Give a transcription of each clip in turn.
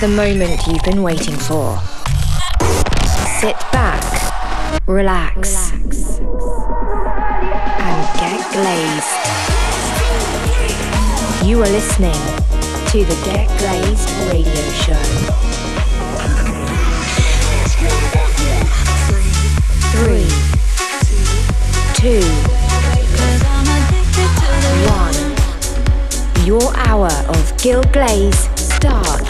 The moment you've been waiting for. Sit back, relax, relax. and get glazed. You are listening to the Get Glazed radio show. Three, two, one. Your hour of Gil Glaze starts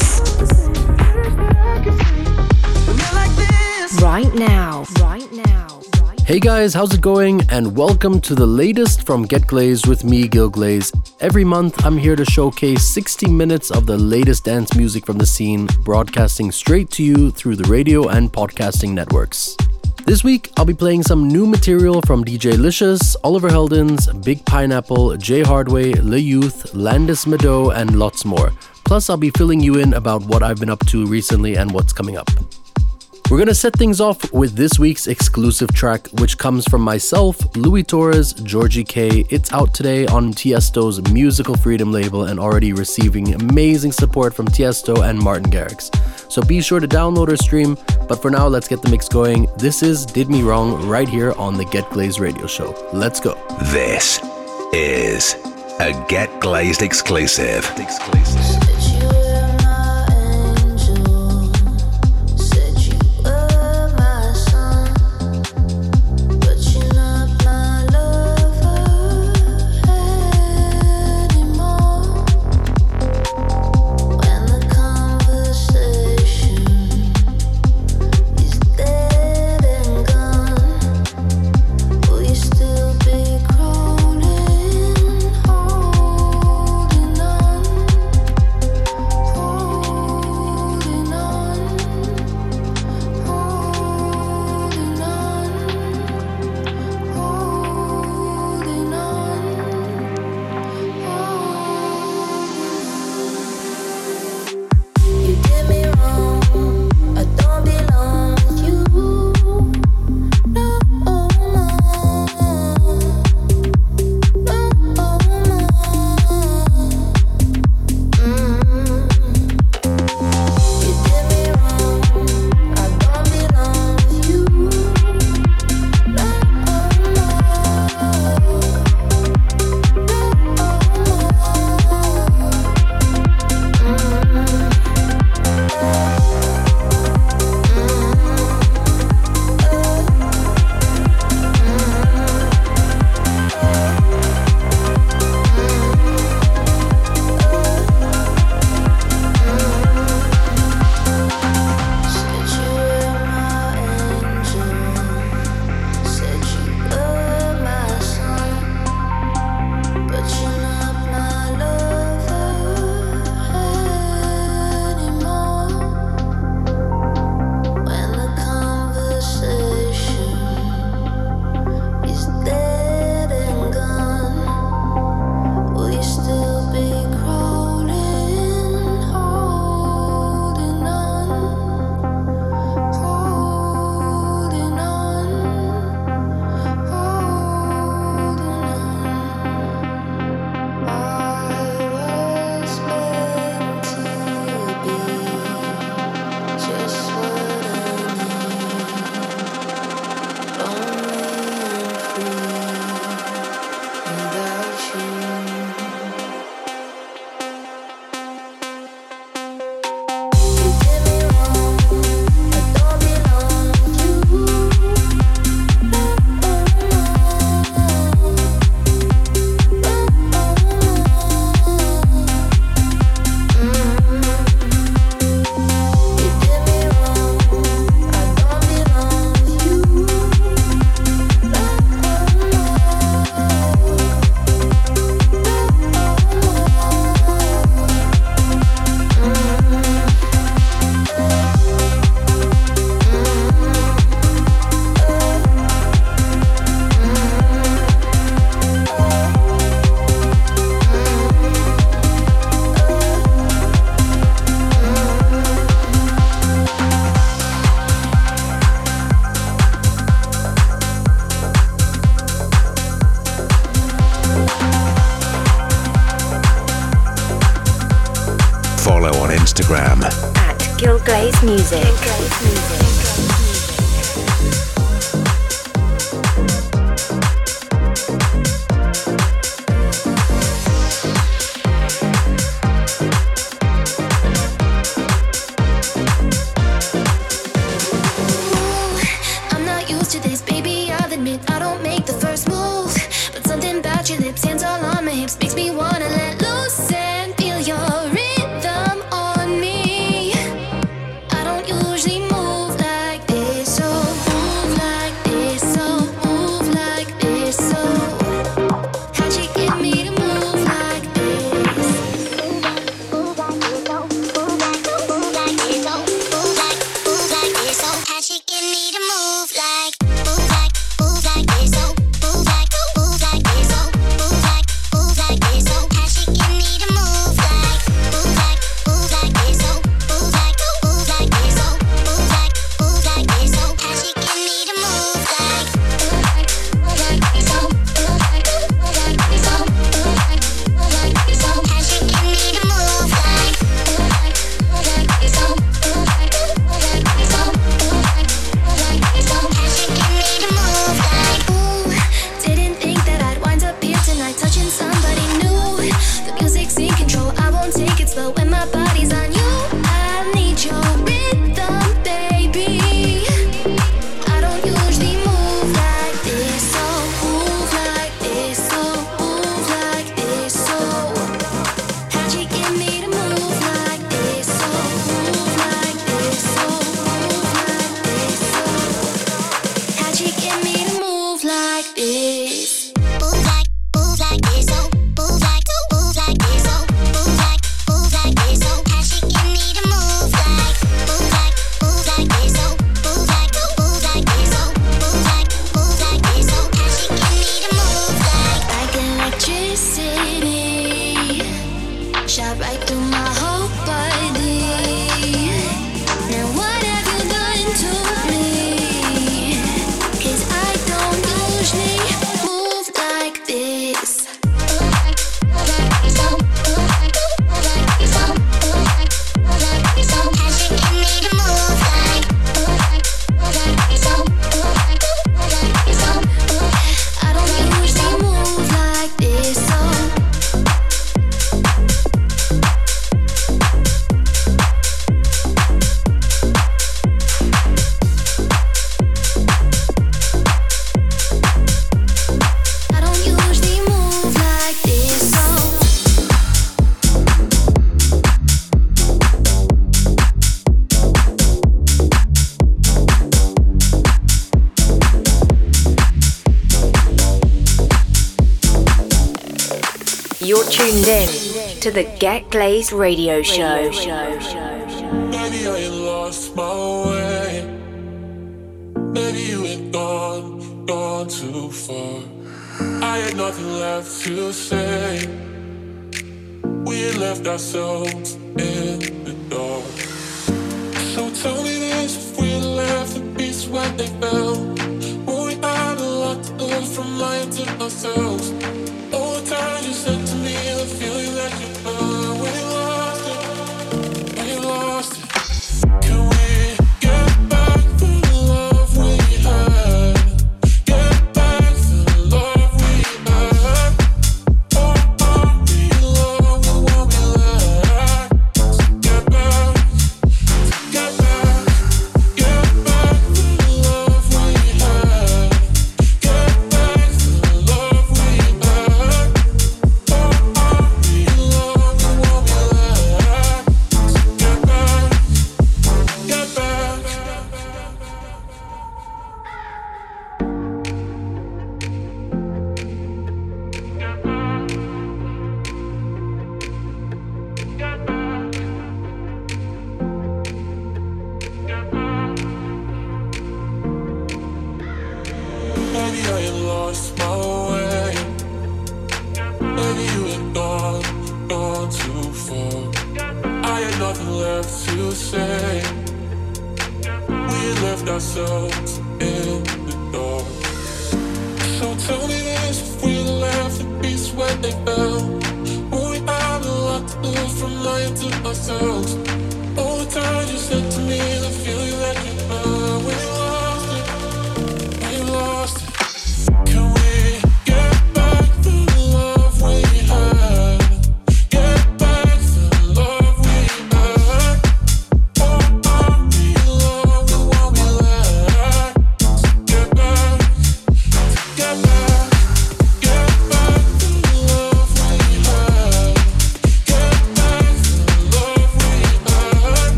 right now. Right now. Hey guys, how's it going? And welcome to the latest from Get Glazed with me, Gil Glaze. Every month, I'm here to showcase 60 minutes of the latest dance music from the scene, broadcasting straight to you through the radio and podcasting networks. This week, I'll be playing some new material from DJ Licious, Oliver Heldens, Big Pineapple, Jay Hardway, Le Youth, Landis Meadow, and lots more. Plus, I'll be filling you in about what I've been up to recently and what's coming up. We're gonna set things off with this week's exclusive track, which comes from myself, Louis Torres, Georgie K. It's out today on Tiesto's Musical Freedom label and already receiving amazing support from Tiesto and Martin Garrix. So be sure to download or stream. But for now, let's get the mix going. This is Did Me Wrong right here on the Get Glazed radio show. Let's go. This is a Get Glazed exclusive. exclusive. To the Get Glazed radio show. Maybe I lost my way. Maybe you had gone, gone too far. I had nothing left to say. We had left ourselves in the dark. So tell me this if we left the beast when they fell. When we had a lot to from lying to ourselves.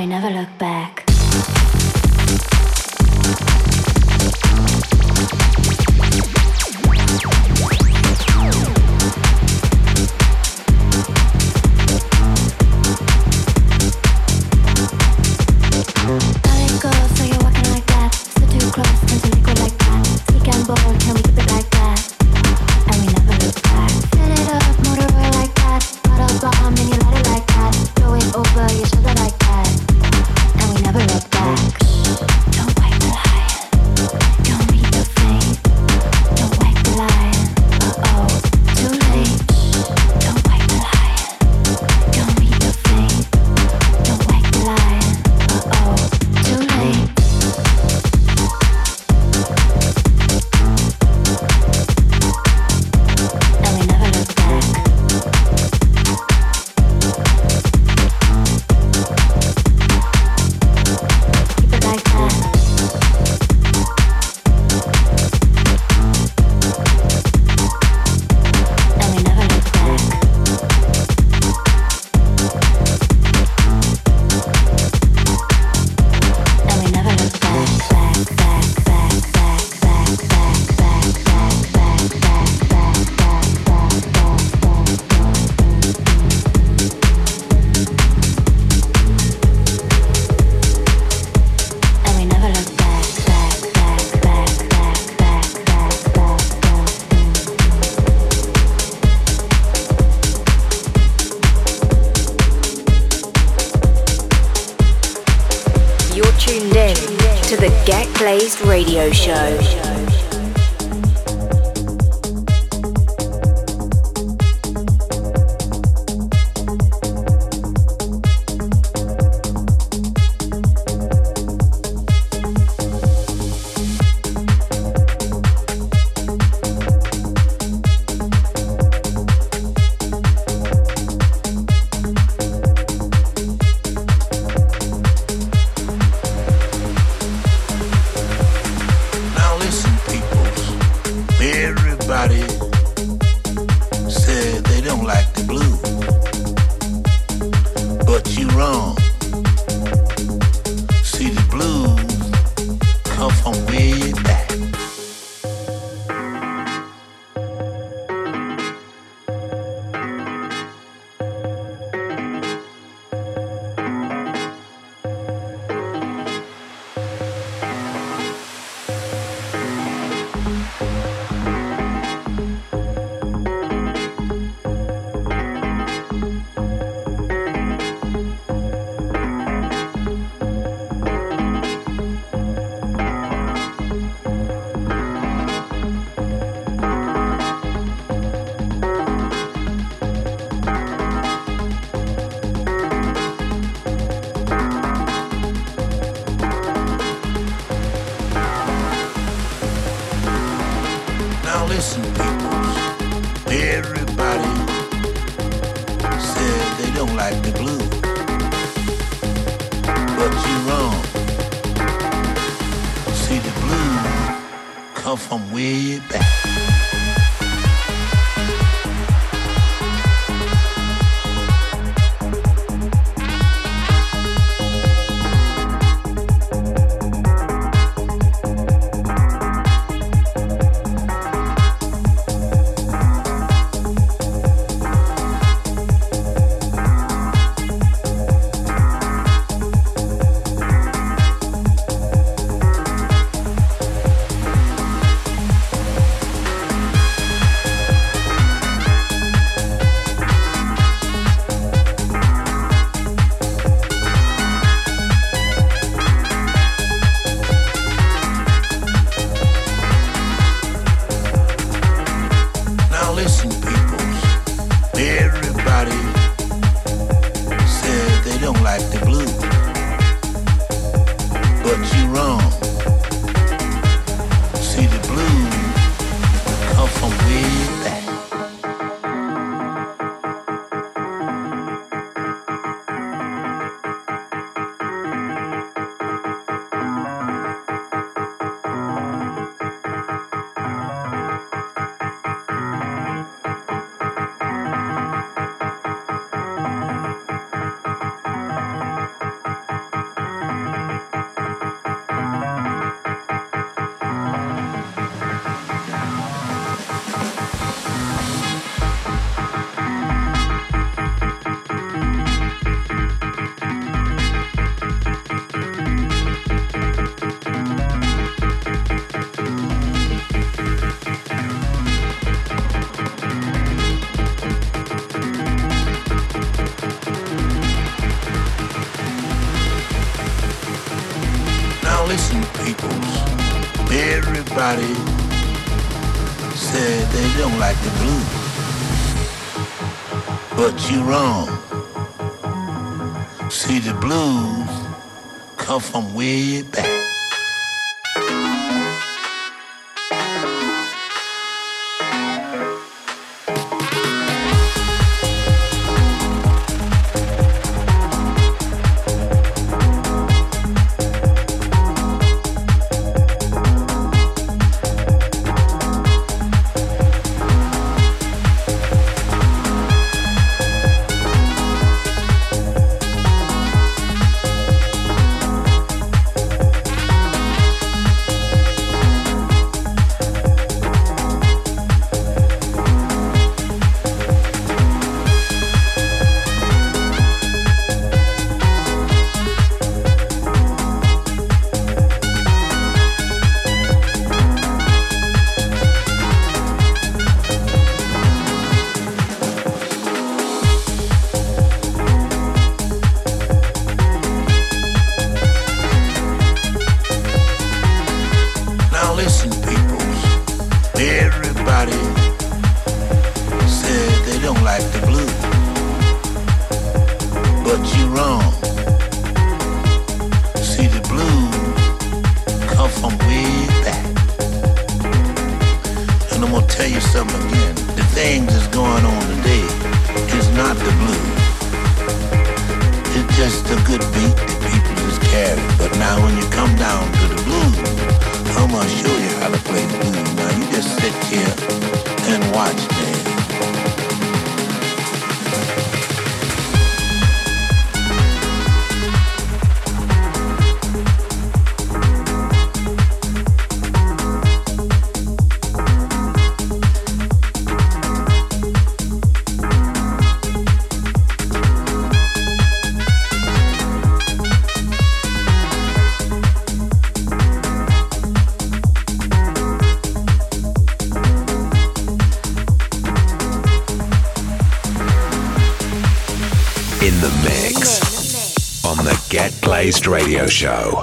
we never look back. you're tuned in to the Get Glazed Radio Show. missing peoples. Everybody said they don't like the blues. But you're wrong. See, the blues come from way back. Radio Show.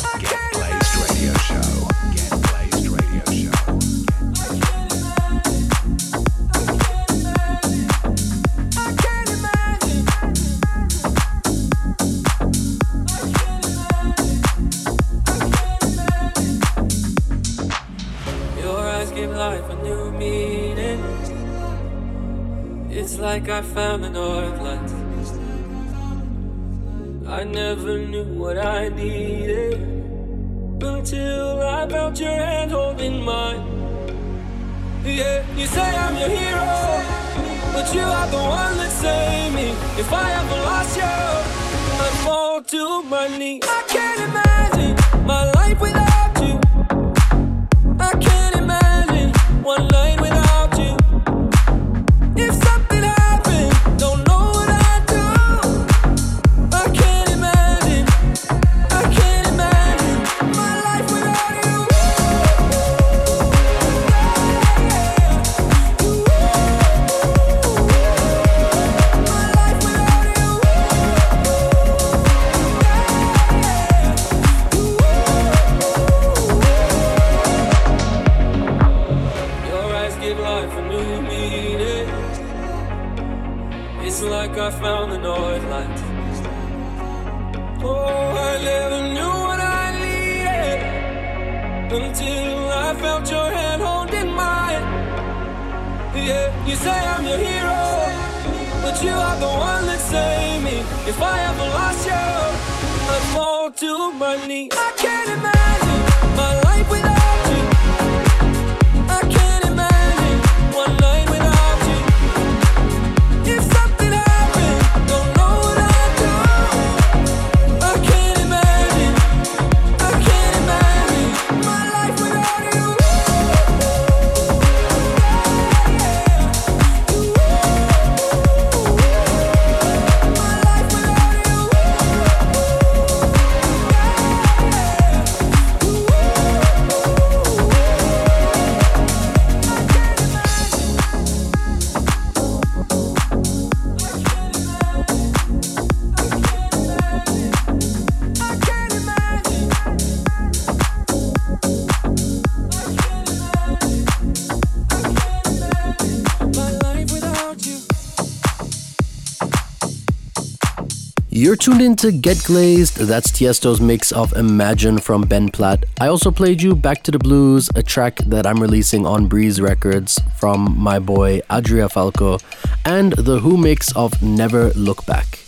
I found the north lights. Oh, I never knew what I needed until I felt your hand holding mine. Yeah, you say I'm your hero, but you are the one that saved me. If I ever lost you, I'd fall to my knees. I can't imagine. You're tuned in to Get Glazed. That's Tiesto's mix of Imagine from Ben Platt. I also played you Back to the Blues, a track that I'm releasing on Breeze Records from my boy Adria Falco, and the Who mix of Never Look Back.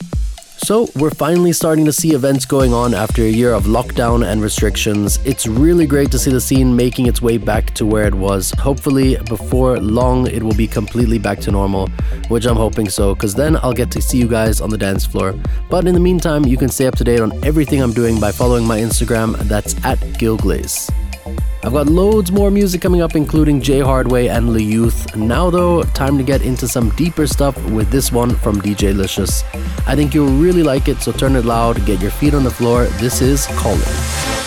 So, we're finally starting to see events going on after a year of lockdown and restrictions. It's really great to see the scene making its way back to where it was. Hopefully, before long, it will be completely back to normal, which I'm hoping so, because then I'll get to see you guys on the dance floor. But in the meantime, you can stay up to date on everything I'm doing by following my Instagram, that's at Gilglaze. I've got loads more music coming up, including Jay Hardway and Le Youth. Now, though, time to get into some deeper stuff with this one from DJ Licious. I think you'll really like it, so turn it loud, get your feet on the floor. This is Calling.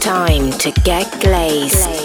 Time to get glazed.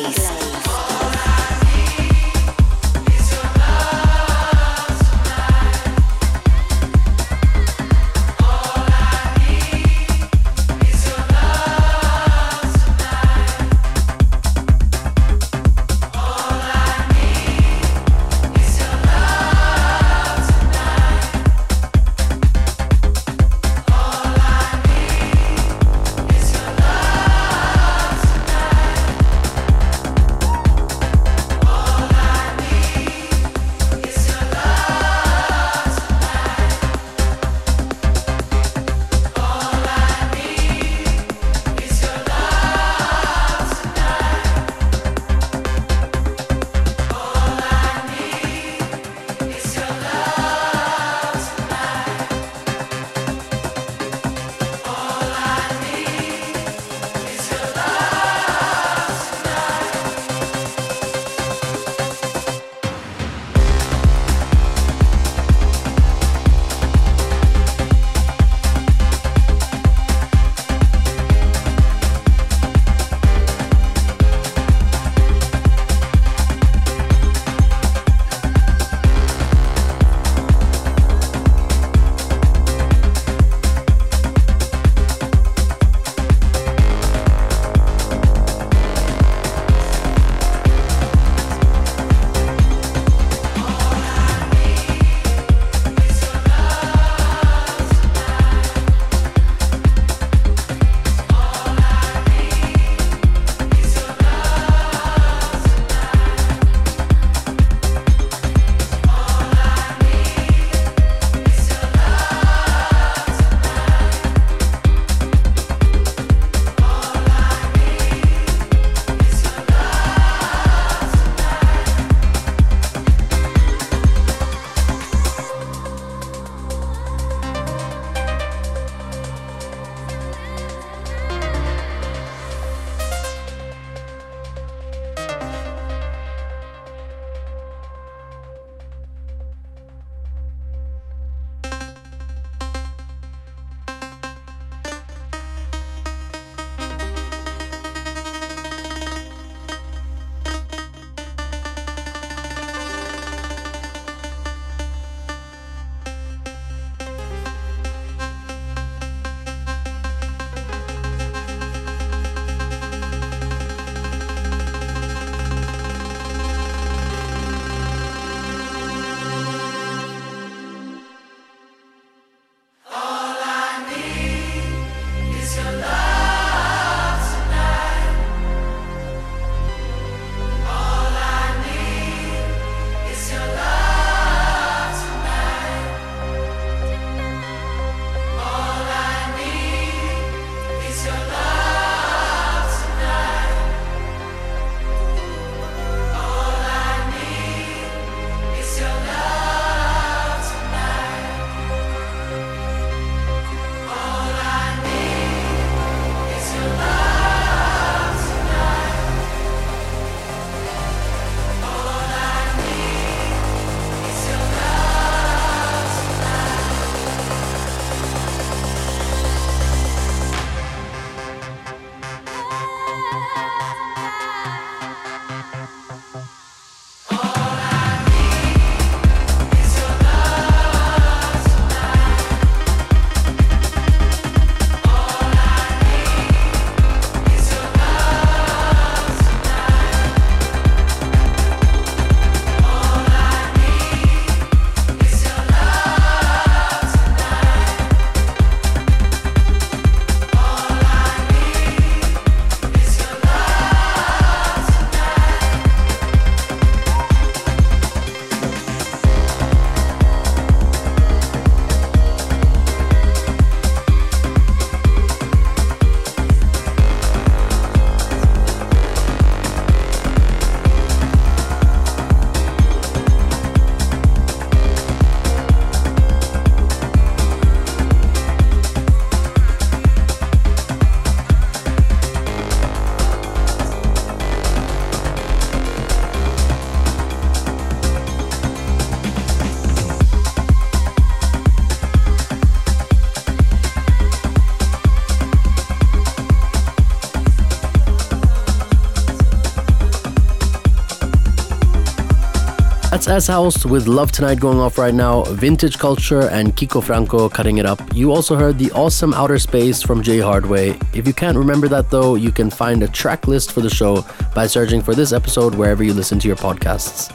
That's Shouse with Love Tonight going off right now, Vintage Culture and Kiko Franco cutting it up. You also heard the awesome Outer Space from Jay Hardway. If you can't remember that though, you can find a track list for the show by searching for this episode wherever you listen to your podcasts.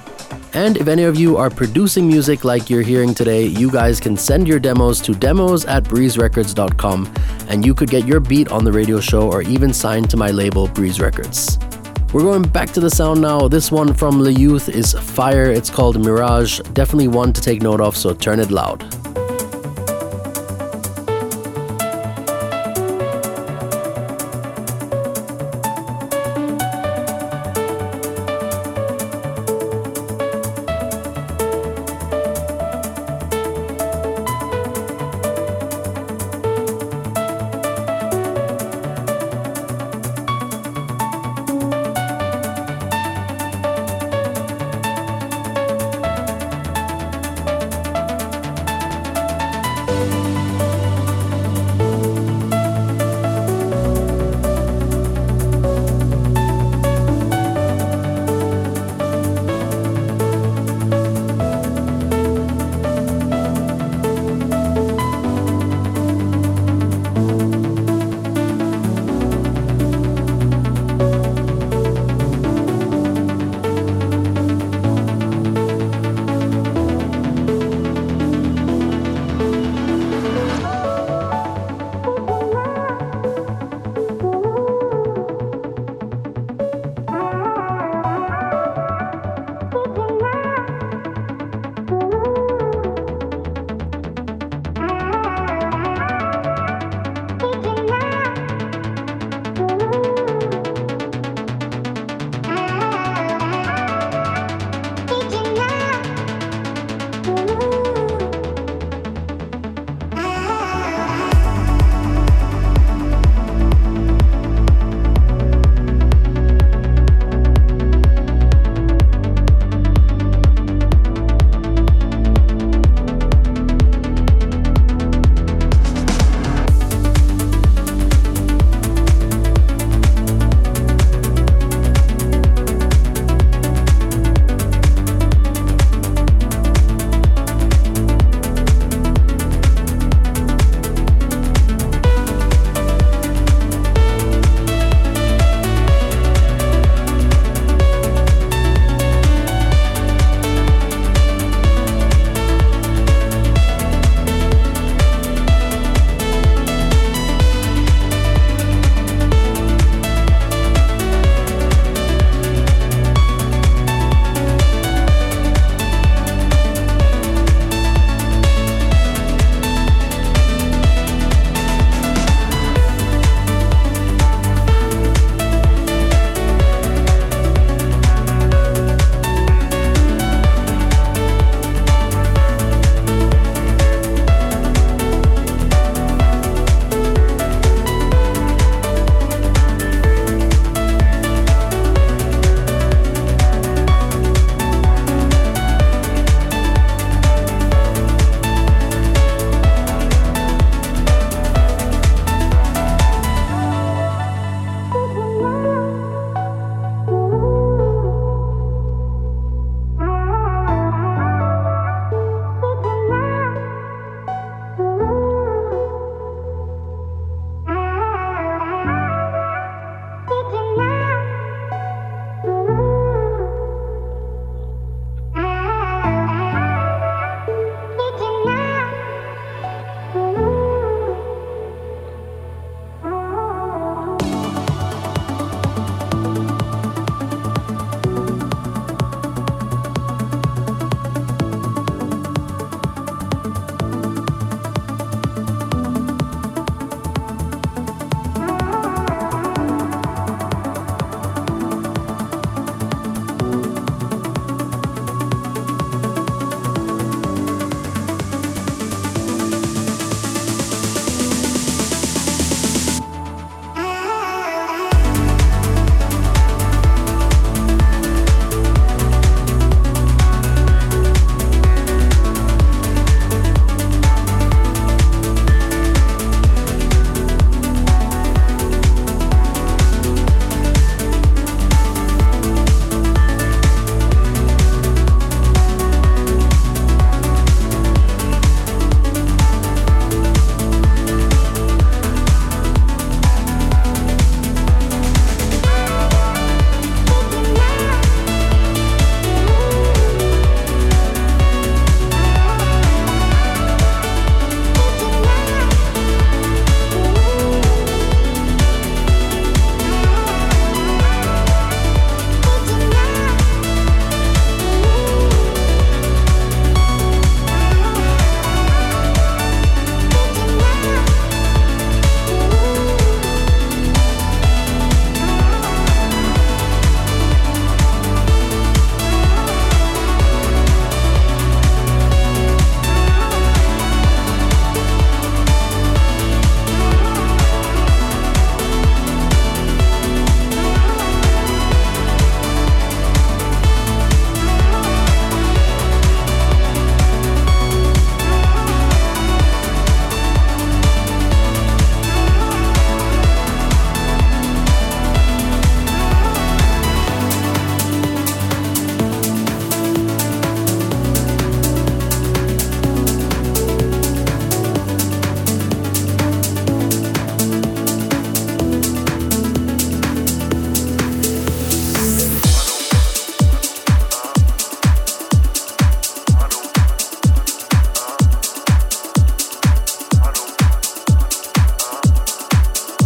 And if any of you are producing music like you're hearing today, you guys can send your demos to demos at breezerecords.com and you could get your beat on the radio show or even signed to my label, Breeze Records. We're going back to the sound now. This one from Le Youth is fire. It's called Mirage. Definitely one to take note of, so turn it loud.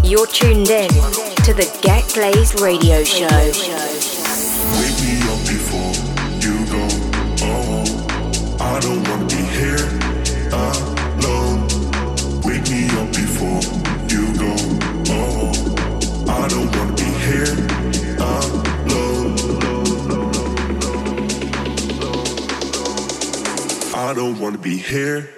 You're tuned in to the Get Glazed radio show. Wake me up before you go. Oh, I don't wanna be here alone. Wake me up before you go. Oh, I don't wanna be here alone. I don't wanna be here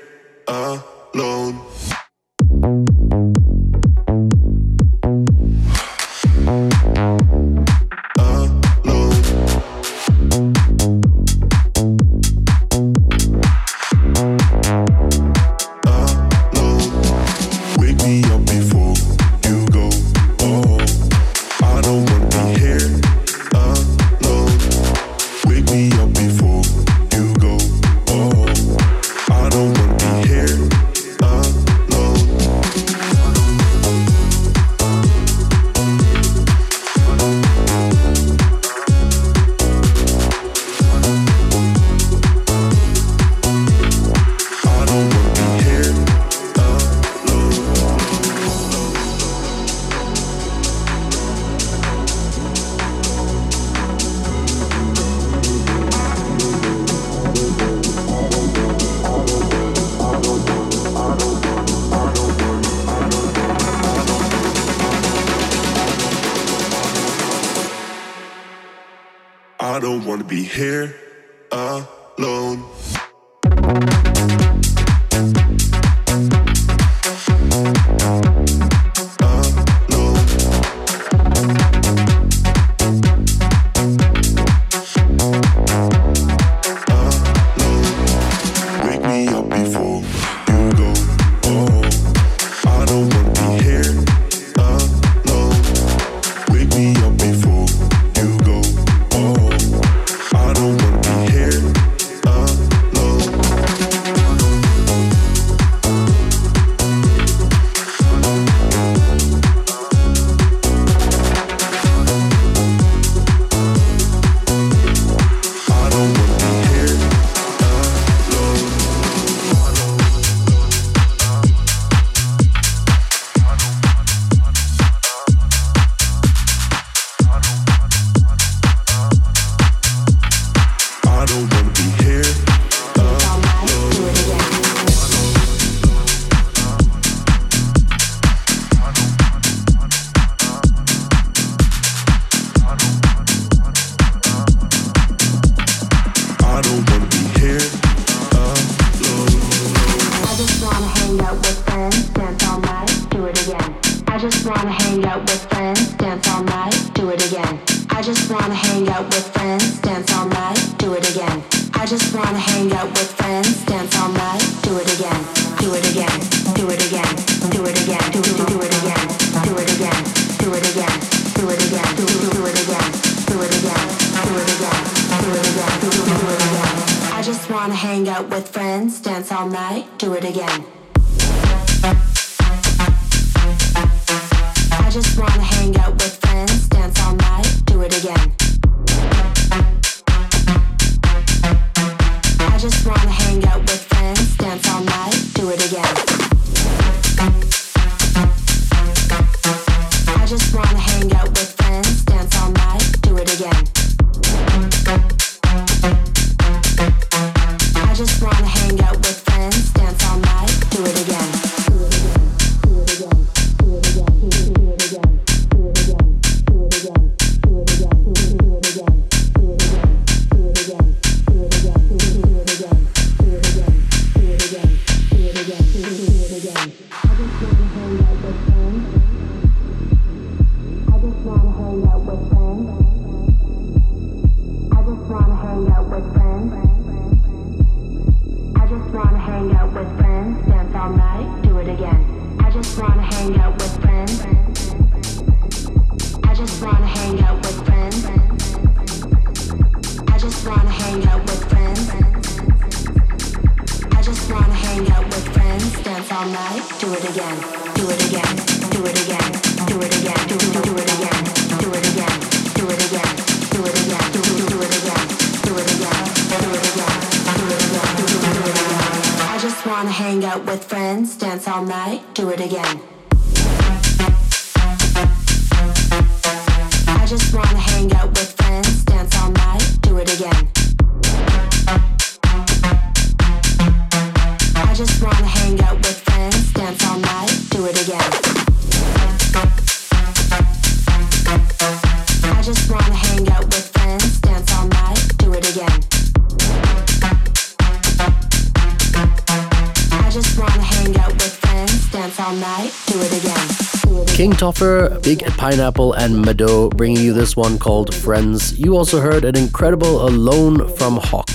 Big Pineapple, and Mado bringing you this one called Friends. You also heard an incredible Alone from Hawk.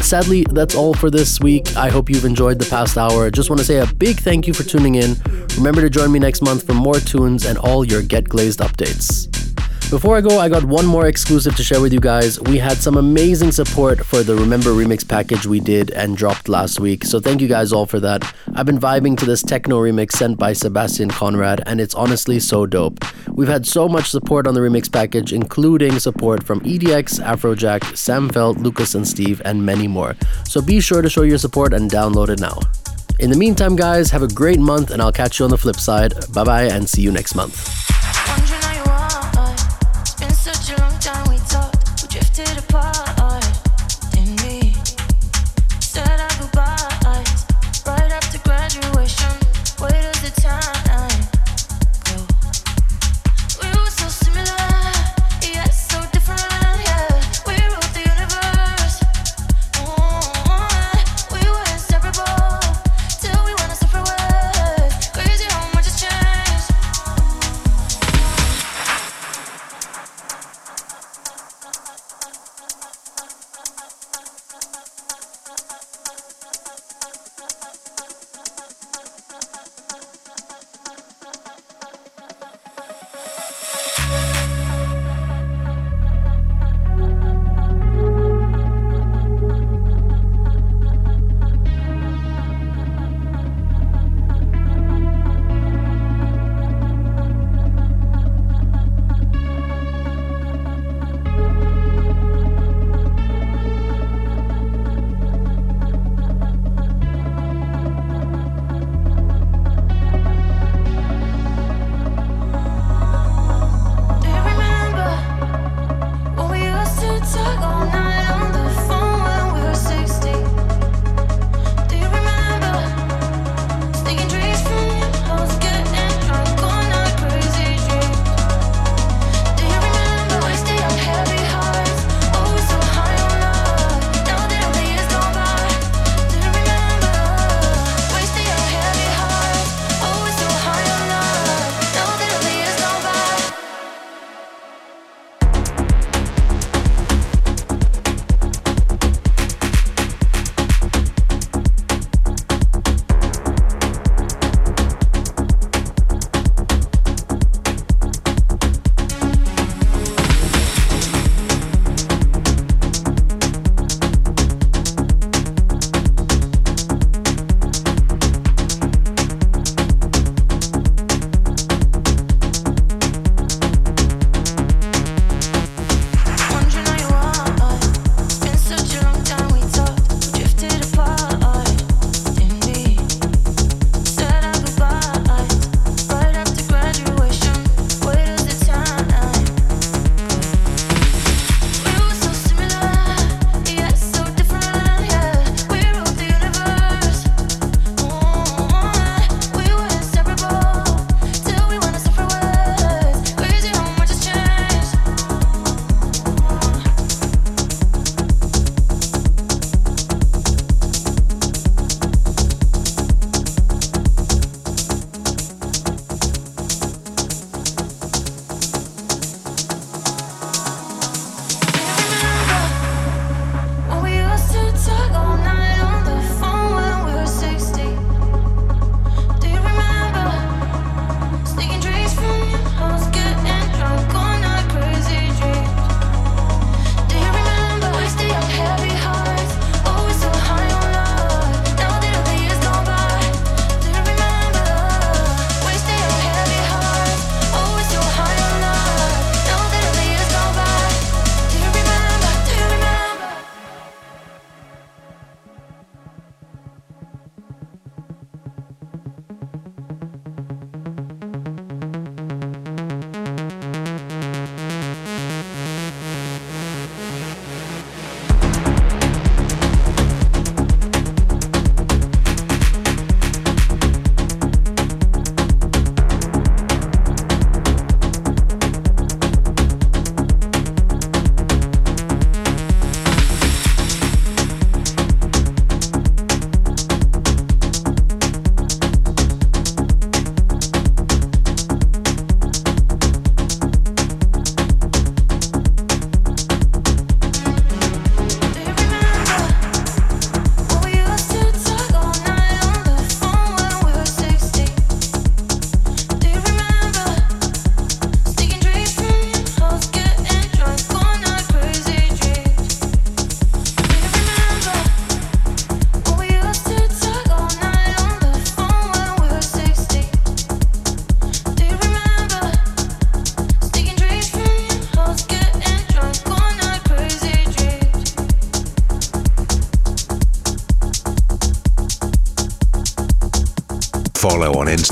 Sadly, that's all for this week. I hope you've enjoyed the past hour. Just want to say a big thank you for tuning in. Remember to join me next month for more tunes and all your Get Glazed updates. Before I go, I got one more exclusive to share with you guys. We had some amazing support for the Remember Remix package we did and dropped last week, so thank you guys all for that. I've been vibing to this techno remix sent by Sebastian Conrad, and it's honestly so dope. We've had so much support on the remix package, including support from EDX, Afrojack, Sam Feldt, Lucas and Steve, and many more. So be sure to show your support and download it now. In the meantime, guys, have a great month, and I'll catch you on the flip side. Bye bye, and see you next month such a long time we talked, we drifted apart.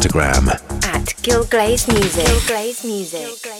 Music. Gil Glaze Music. Gil Glaze Music.